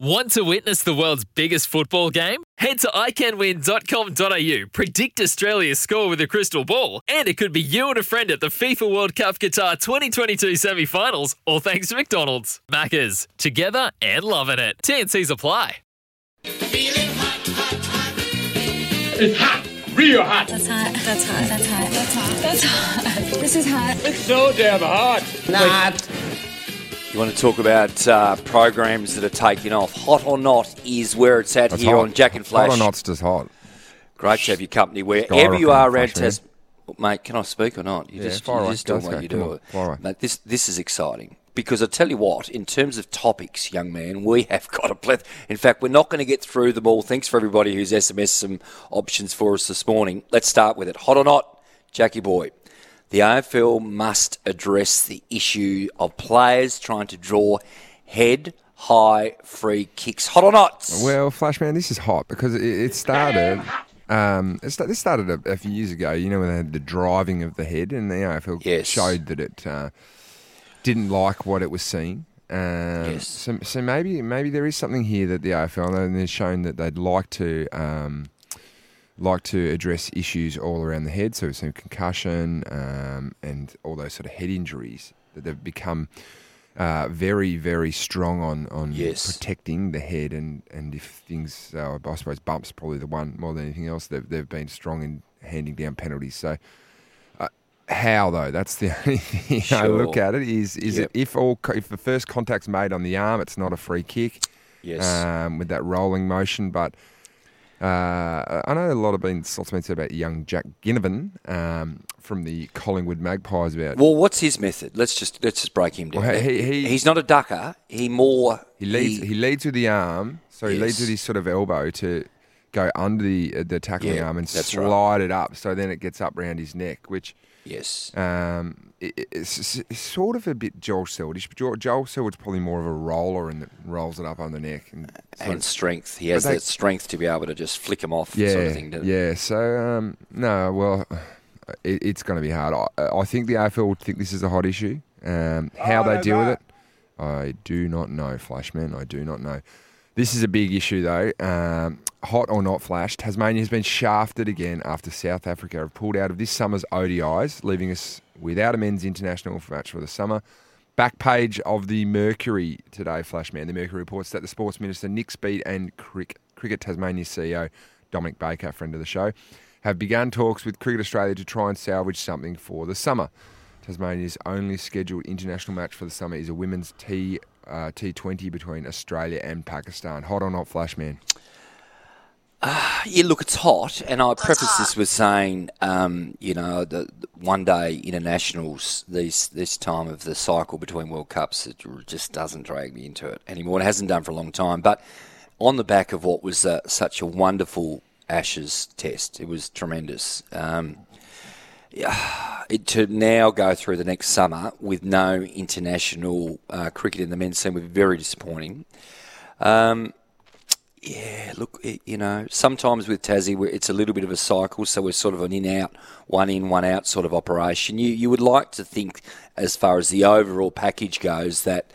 Want to witness the world's biggest football game? Head to iCanWin.com.au, predict Australia's score with a crystal ball, and it could be you and a friend at the FIFA World Cup Qatar 2022 semi finals, all thanks to McDonald's. Maccas, together and loving it. TNC's apply. Feeling hot, hot, hot. It's hot, real hot. That's hot. That's hot. That's hot. That's hot. That's hot. This is hot. It's so damn hot. Not. You want to talk about uh, programs that are taking off? Hot or not is where it's at That's here hot. on Jack and Flash. Hot or not's just hot. Great to have your company wherever you are around Flash, Tasmania. Mate, can I speak or not? You Yeah, just, fire you're away. just what you do. on, fire. Mate, this, this is exciting because I tell you what, in terms of topics, young man, we have got a plethora. In fact, we're not going to get through them all. Thanks for everybody who's SMS some options for us this morning. Let's start with it. Hot or not, Jackie Boy. The AFL must address the issue of players trying to draw head high free kicks. Hot or not? Well, Flashman, this is hot because it, it started. Um, it sta- this started a, a few years ago. You know when they had the driving of the head, and the AFL Yes. showed that it uh, didn't like what it was seeing. Um, Yes. So, so maybe maybe there is something here that the AFL and they've shown that they'd like to um, like to address issues all around the head. So we've seen concussion um, and all those sort of head injuries that they've become uh, very, very strong on on Yes. protecting the head. And, and if things, uh, I suppose, bumps probably the one more than anything else. They've they've been strong in handing down penalties. So. uh, How though? That's the only thing I look at it. Is is Yep. it if all if the first contact's made on the arm, it's not a free kick Yes. um, with that rolling motion. But uh, I know a lot have been lots been said about young Jack Ginnivan um, from the Collingwood Magpies about Well, what's his method? Let's just let's just break him down. Well, he- he- he's not a ducker. He more he leads he, leads with the arm, so he leads Yes. with his sort of elbow to go under the uh, the tackling Yeah, arm and that's right. slide it up, so then it gets up round his neck, which. yes. Um, it, it's, it's sort of a bit Joel Seldish. Joel, Joel Selwood's probably more of a roller and rolls it up on the neck. And, and of- strength. He has But they- that strength to be able to just flick him off, yeah, sort of thing. doesn't he? yeah. So um, no, well, it, it's going to be hard. I, I think the AFL would think this is a hot issue. Um, how they deal with it, I do not know, Flashman. I do not know. This is a big issue, though. Um, hot or not, Flash. Tasmania has been shafted again after South Africa have pulled out of this summer's ODIs, leaving us without a men's international match for the summer. Back page of the Mercury today, Flashman. The Mercury reports that the Sports Minister Nick Street and Cricket, Cricket Tasmania CEO Dominic Baker, friend of the show, have begun talks with Cricket Australia to try and salvage something for the summer. Tasmania's only scheduled international match for the summer is a women's T uh, T20 between Australia and Pakistan. Hot or not, Flashman? Yeah, look, it's hot, and I preface this with saying, um, you know, the, the one day internationals, these this time of the cycle between World Cups, it just doesn't drag me into it anymore. It hasn't done for a long time, but on the back of what was uh, such a wonderful Ashes test, it was tremendous. Um, yeah, it, to now go through the next summer with no international uh, cricket in the men's team would be very disappointing. Um, yeah, look, it, you know, sometimes with Tassie, it's a little bit of a cycle, so we're sort of an in-out, one in, one out sort of operation. You you would like to think, as far as the overall package goes, that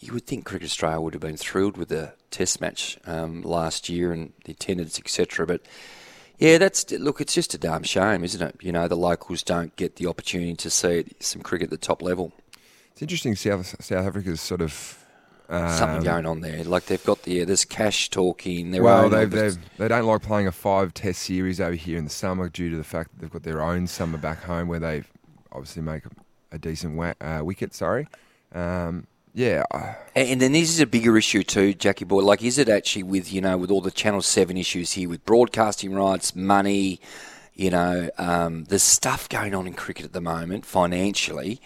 you would think Cricket Australia would have been thrilled with the Test match um, last year and the attendance, etc. But yeah, that's look, it's just a damn shame, isn't it? You know, the locals don't get the opportunity to see some cricket at the top level. It's interesting. South South Africa's sort of um, Something going on there. Like they've got the there's cash talking. Their Well, they've, they've, they don't like playing a five test series over here in the summer due to the fact that they've got their own summer back home where they obviously make a, a decent wa- uh, wicket. Sorry, um, yeah, And then this is a bigger issue too, Jackie Boy. Like, is it actually with you know with all the Channel Seven issues here with broadcasting rights, money, you know, um, there's stuff going on in cricket at the moment financially.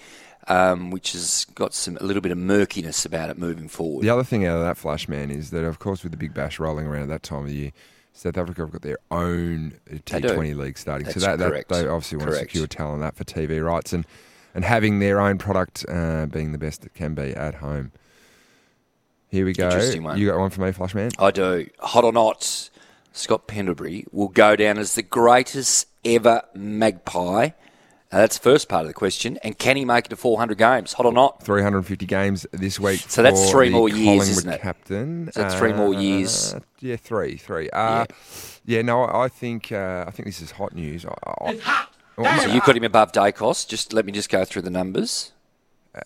um, which has got some a little bit of murkiness about it moving forward. The other thing out of that flash, man, is that of course with the Big Bash rolling around at that time of the year, South Africa have got their own T20 league starting. That's so that, that correct. they obviously want Correct. to secure talent that for TV rights and and having their own product uh, being the best it can be at home. Here we go. Interesting one. You got one for me, Flash Man? I do. Hot or not, Scott Pendlebury will go down as the greatest ever magpie. Now, that's the first part of the question. And can he make it to 400 games? Hot or not? 350 games this week. So that's for three the more years, Collingwood isn't it? Captain. So that's three more Uh, years. Yeah, three, three. Uh, yeah. no, I I think uh, I think this is hot news. I, I, Well, So you've got him above Daicos. Just let me just go through the numbers.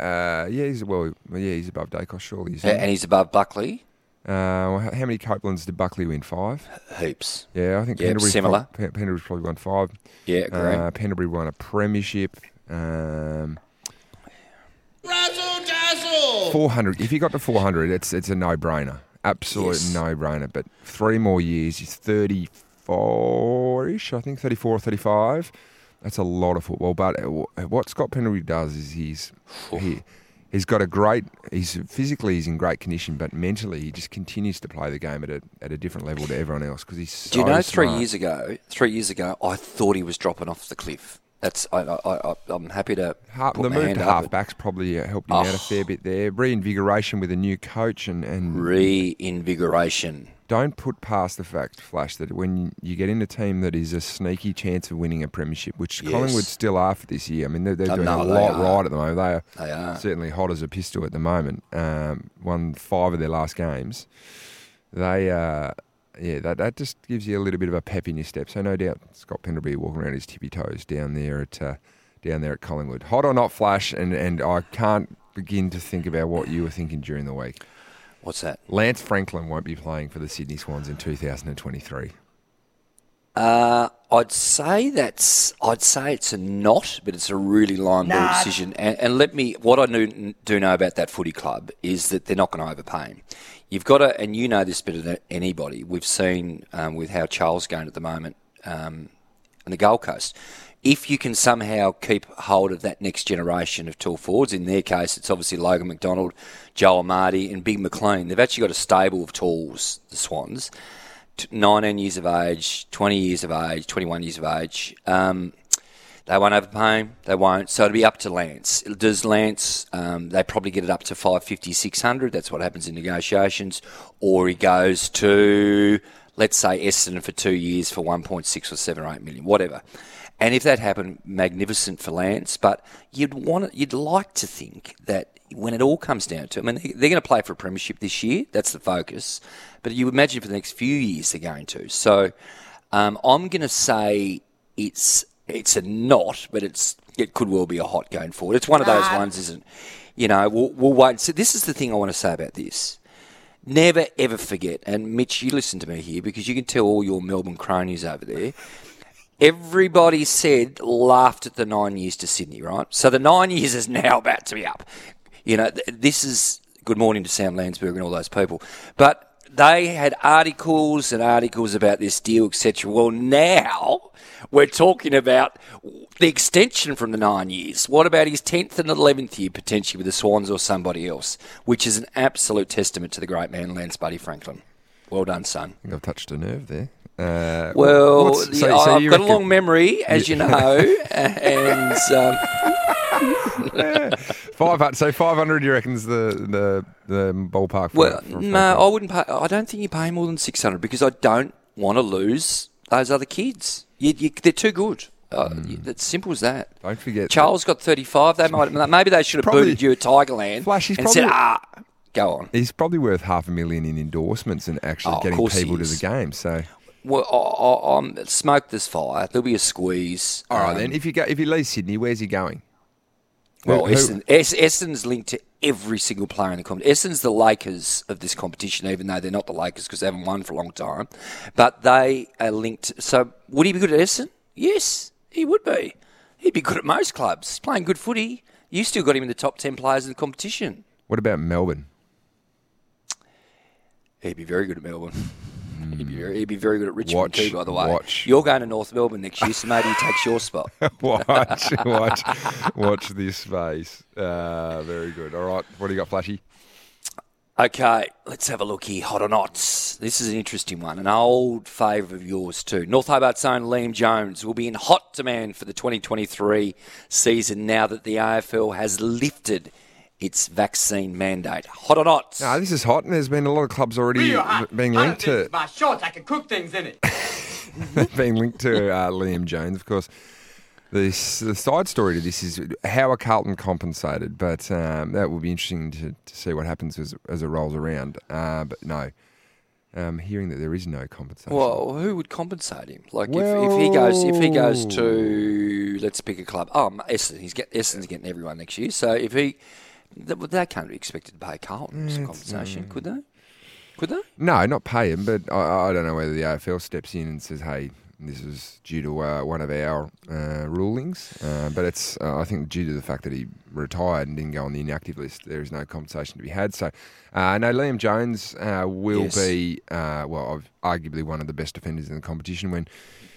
uh, yeah, he's well, well, yeah, he's above Daicos, surely. Isn't he? And he's above Buckley. Uh, well, how how many Copelands did Buckley win? Five. Heaps. Yeah, I think Yeah, Pendlebury's similar. prob- Pen- probably won five. Yeah, agree. Uh, Pendlebury won a premiership. Um, Four hundred. If he got to four hundred, it's it's a no-brainer. Absolute Yes. no-brainer. But three more years, he's thirty-four-ish. I think 34 or 35. That's a lot of football. But what Scott Pendlebury does is he's he, he's got a great. He's physically he's in great condition, but mentally he just continues to play the game at a at a different level to everyone else because he's. So Do you know three years ago? Three years ago, I thought he was dropping off the cliff. That's I, I, I, I'm happy to Half, the move to up. half backs probably uh, helped him out a Oh. fair bit there. Reinvigoration with a new coach and, and Reinvigoration. Don't put past the fact, Flash, that when you get in a team that is a sneaky chance of winning a premiership, which Yes. Collingwood still are for this year. I mean, they're, they're Oh, doing no, a lot right at the moment. They are, They are. certainly hot as a pistol at the moment. Um, won five of their last games. They, uh, yeah, that, that just gives you a little bit of a pep in your step. So no doubt Scott Pendlebury walking around his tippy toes down there at uh, down there at Collingwood. Hot or not, Flash, and and I can't begin to think about what you were thinking during the week. What's that? Lance Franklin won't be playing for the Sydney Swans in 2023. Uh, I'd say that's. I'd say it's a not, but it's a really line ball decision. And, and let me. What I knew, do know about that footy club is that they're not going to overpay him. You've got to, and you know this better than anybody. We've seen um, with how Charles going at the moment um, on the Gold Coast. If you can somehow keep hold of that next generation of tall forwards, in their case, it's obviously Logan McDonald, Joel Amartey, and Big McLean. They've actually got a stable of talls, the Swans. 19 years of age, 20 years of age, 21 years of age. Um, they won't overpay. They won't. So it'll be up to Lance. Does Lance, um, they probably get it up to 550, 600. That's what happens in negotiations. Or he goes to, let's say, Essendon for two years for 1.6 or 7 or 8 million, whatever. And if that happened, magnificent for Lance. But you'd want you'd like to think that when it all comes down to, I mean, they- they're going to play for a premiership this year. That's the focus. But you imagine for the next few years they're going to. So um, I'm going to say it's it's a not, but it's it could well be a hot going forward. It's one of those ones, isn't? You know, we'll, we'll wait. So this is the thing I want to say about this. Never ever forget, and Mitch, you listen to me here because you can tell all your Melbourne cronies over there. Everybody said laughed at the nine years to Sydney, right? So the nine years is now about to be up. You know, this is good morning to Sam Landsberger and all those people. But they had articles and articles about this deal, etc. Well, now we're talking about the extension from the nine years. What about his tenth and eleventh year potentially with the Swans or somebody else? Which is an absolute testament to the great man, Lance Buddy Franklin. Well done, son. I've touched a nerve there. Uh, Well, what's- yeah, I've got a long memory, as you know, and um, 500, so 500, you reckon's the, the, the ballpark for well, for no, I wouldn't pay. I don't think you pay more than six hundred because I don't want to lose those other kids. You, you, they're too good. Uh, Hmm. It's simple as that. Don't forget. Charles got thirty-five. They might maybe they should have Probably- booted you at Tigerland Flash, and said, probably- "Ah, go on." He's probably worth half a million in endorsements and actually Oh, getting people to the game. So, Well, I, I, I'm smoke this fire. There'll be a squeeze. all right, Um, then if you go, if you leave Sydney, where's he going? Well, Who- Essendon, Es- Essendon's linked to every single player in the competition. Essendon's the Lakers of this competition, even though they're not the Lakers because they haven't won for a long time. But they are linked. So, would he be good at Essendon? Yes, he would be. He'd be good at most clubs. He's playing good footy. You still got him in the top 10 players in the competition. What about Melbourne? He'd be very good at Melbourne. He'd be, very, he'd be very good at Richmond Watch, too, by the way. watch. You're going to North Melbourne next year, so maybe he takes your spot. watch, watch, watch this space. Uh, very good. All right, what do you got, Flashy? Okay, let's have a look here. Hot or not? This is an interesting one. An old favourite of yours too. North Hobart's own Liam Jones will be in hot demand for the 2023 season now that the AFL has lifted its vaccine mandate. Hot or not? No, this is hot, and there's been a lot of clubs already Real hot. being Hot linked as to My shorts, I can cook things in it. being linked to uh, Liam Jones. Of course, the the side story to this is how are Carlton compensated, but um, that will be interesting to, to see what happens as as it rolls around. Uh, but no, um, hearing that there is no compensation. Well, who would compensate him? Like if, if he goes, if he goes to, let's pick a club. Oh, Essendon. He's get Essendon's getting everyone next year. So if he, they, they can't be expected to pay Carlton some compensation, could they? Could they? No, not pay him, but I, I don't know whether the AFL steps in and says, "Hey, this is due to uh, one of our uh, rulings." Uh, but it's, uh, I think, due to the fact that he retired and didn't go on the inactive list, there is no compensation to be had. So, uh, no, Liam Jones uh, will Yes. be, uh, well, arguably one of the best defenders in the competition when.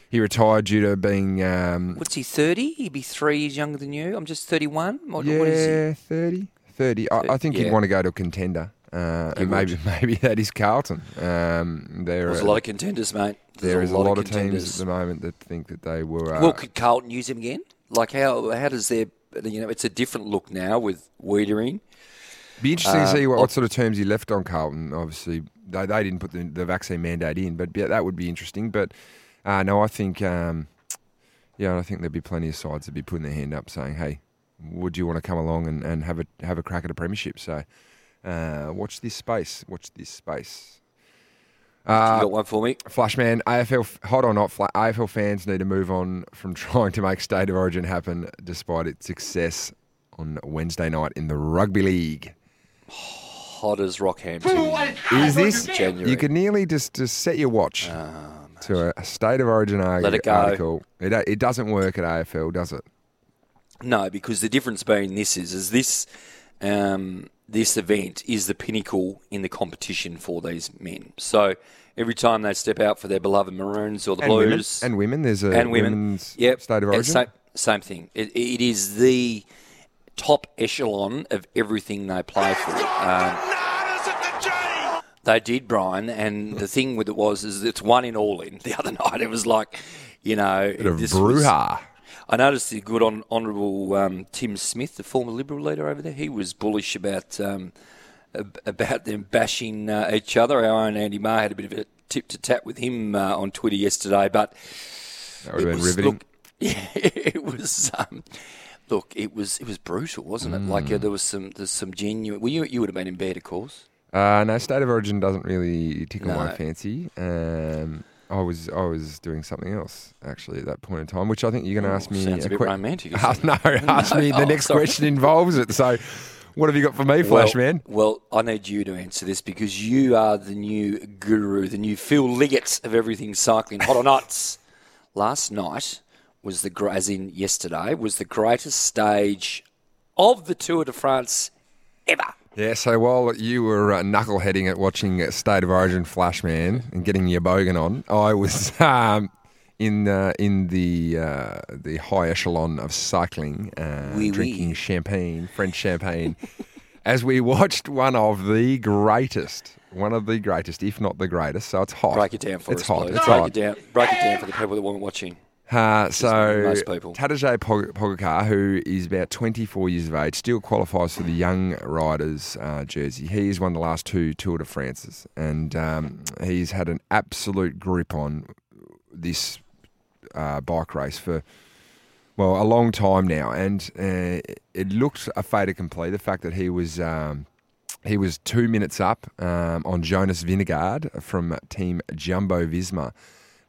He retired due to being, um, What's he? Thirty? He'd be three years younger than you. I'm just thirty-one. What, yeah, what is 30. 30. I, I think Yeah. he'd want to go to a contender. Uh, and maybe maybe that is Carlton. Um, there There's are- a lot of contenders, mate. There's there is a lot, of teams at the moment that think that they were. Uh, Well, could Carlton use him again? Like how how does their you know it's a different look now with Weitering. be interesting uh, to see what, what sort of terms he left on Carlton. Obviously, they, they didn't put the, the vaccine mandate in, but yeah, that would be interesting. But uh, no, I think um, yeah, I think there'd be plenty of sides that'd be putting their hand up, saying, "Hey, would you want to come along and, and have a have a crack at a premiership?" So uh, watch this space. Watch this space. you Uh, got one for me? Flashman, AFL, hot or not, AFL fans need to move on from trying to make State of Origin happen despite its success on Wednesday night in the Rugby League. Hot as Rockhampton. What is? Is this? January. You could nearly just, just set your watch to a, a State of Origin arg- Let it go. article. It, it doesn't work at AFL, does it? No, because the difference being this is is this um, this event is the pinnacle in the competition for these men. So every time they step out for their beloved Maroons or the And women. Blues And women. There's a and women, women's yep, State of Origin. Same, same thing. It, it is the top echelon of everything they play for. Um, they did, Brian, and the thing with it was is it's one in all in. The other night it was like, you know, Bit of this was- brouhaha. I noticed the good on, honourable um, Tim Smith, the former Liberal leader over there. He was bullish about um, about them bashing uh, each other. Our own Andy Marr had a bit of a tip to tap with him uh, on Twitter yesterday, but That would have it been was, riveting. Look, yeah, it was. Um, look, it was it was brutal, wasn't it? Like uh, Mm. there was some there's some genuine. Well, you you would have been in bed, of course. Uh, no, State of Origin doesn't really tickle my fancy. Um, I was I was doing something else actually at that point in time, which I think you're going to ask me. Sounds a bit que- romantic. Uh, no, ask me. The Oh, next sorry. question involves it. So, what have you got for me, Flash well, Man? Well, I need you to answer this because you are the new guru, the new Phil Liggett of everything cycling, hot or nuts. Last night was the as in yesterday was the greatest stage of the Tour de France ever. Yeah. So while you were uh, knuckleheading at watching uh, State of Origin, Flash Man, and getting your bogan on, I was um, in uh, in the uh, the high echelon of cycling, uh, Oui, oui. drinking champagne, French champagne, as we watched one of the greatest, one of the greatest, if not the greatest. So it's hot. Break it down for it's us, hot. please. It's Break hot. it down. Break it down for the people that weren't watching. Uh, so most people. Tadej Pogacar, who is about 24 years of age, still qualifies for the young riders uh, jersey. He has won the last two Tour de France's, and um, he's had an absolute grip on this uh, bike race for well a long time now, and uh, it looked a fait accompli. The fact that he was. Um, he was two minutes up um, on Jonas Vingegaard from Team Jumbo Visma,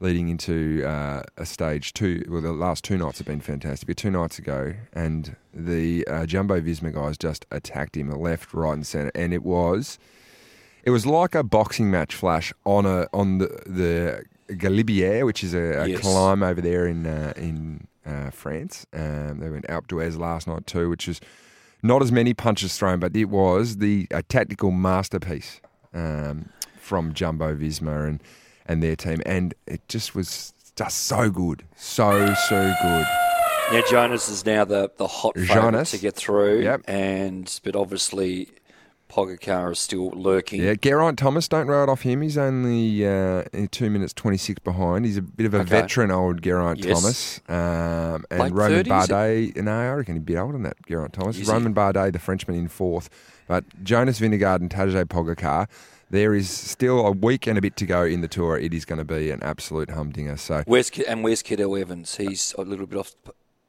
leading into uh, a stage two. Well, the last two nights have been fantastic. But two nights ago, and the uh, Jumbo Visma guys just attacked him left, right, and centre, and it was it was like a boxing match flash on a on the the Galibier, which is a, a Yes. climb over there in uh, in uh, France. Um, they went Alpe d'Huez last night too, which is not as many punches thrown, but it was the a tactical masterpiece um, from Jumbo Visma, and and their team, and it just was just so good, so so good. Now Jonas is now the the hot favourite Jonas. to get through, Yep. and but obviously Pogacar is still lurking. Yeah, Geraint Thomas, don't write off him. He's only uh, two minutes twenty six behind. He's a bit of a Okay. veteran, old Geraint Yes. Thomas. Um, and Late Romain 30s? Bardet, no, I reckon he'd be older than that. Geraint Thomas. Is he? Romain Bardet, the Frenchman, in fourth, but Jonas Vingegaard and Tadej Pogacar. There is still a week and a bit to go in the tour. It is going to be an absolute humdinger. So Where's and where's Cadel Evans? He's a little bit off.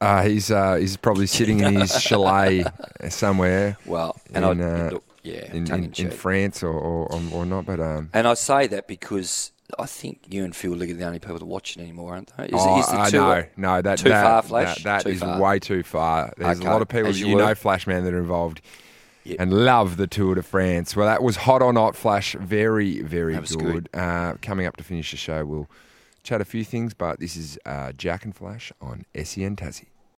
uh, he's uh, he's probably sitting in his chalet somewhere Well, and In, I uh, look, yeah, in, in, in. France or, or, or not. But um, And I say that because I think you and Phil Liggett are the only people that watch it anymore, aren't they? Is, oh, is the uh, no, no, that too that, far, Flash? That, that is far? way too far. There's Okay, a lot of people as you, you know. Flashman, that are involved Yep. and love the Tour de France. Well, that was hot or not, Flash. Very, very was good. Uh, coming up to finish the show, we'll chat a few things, but this is uh, Jack and Flash on SEN Tassie.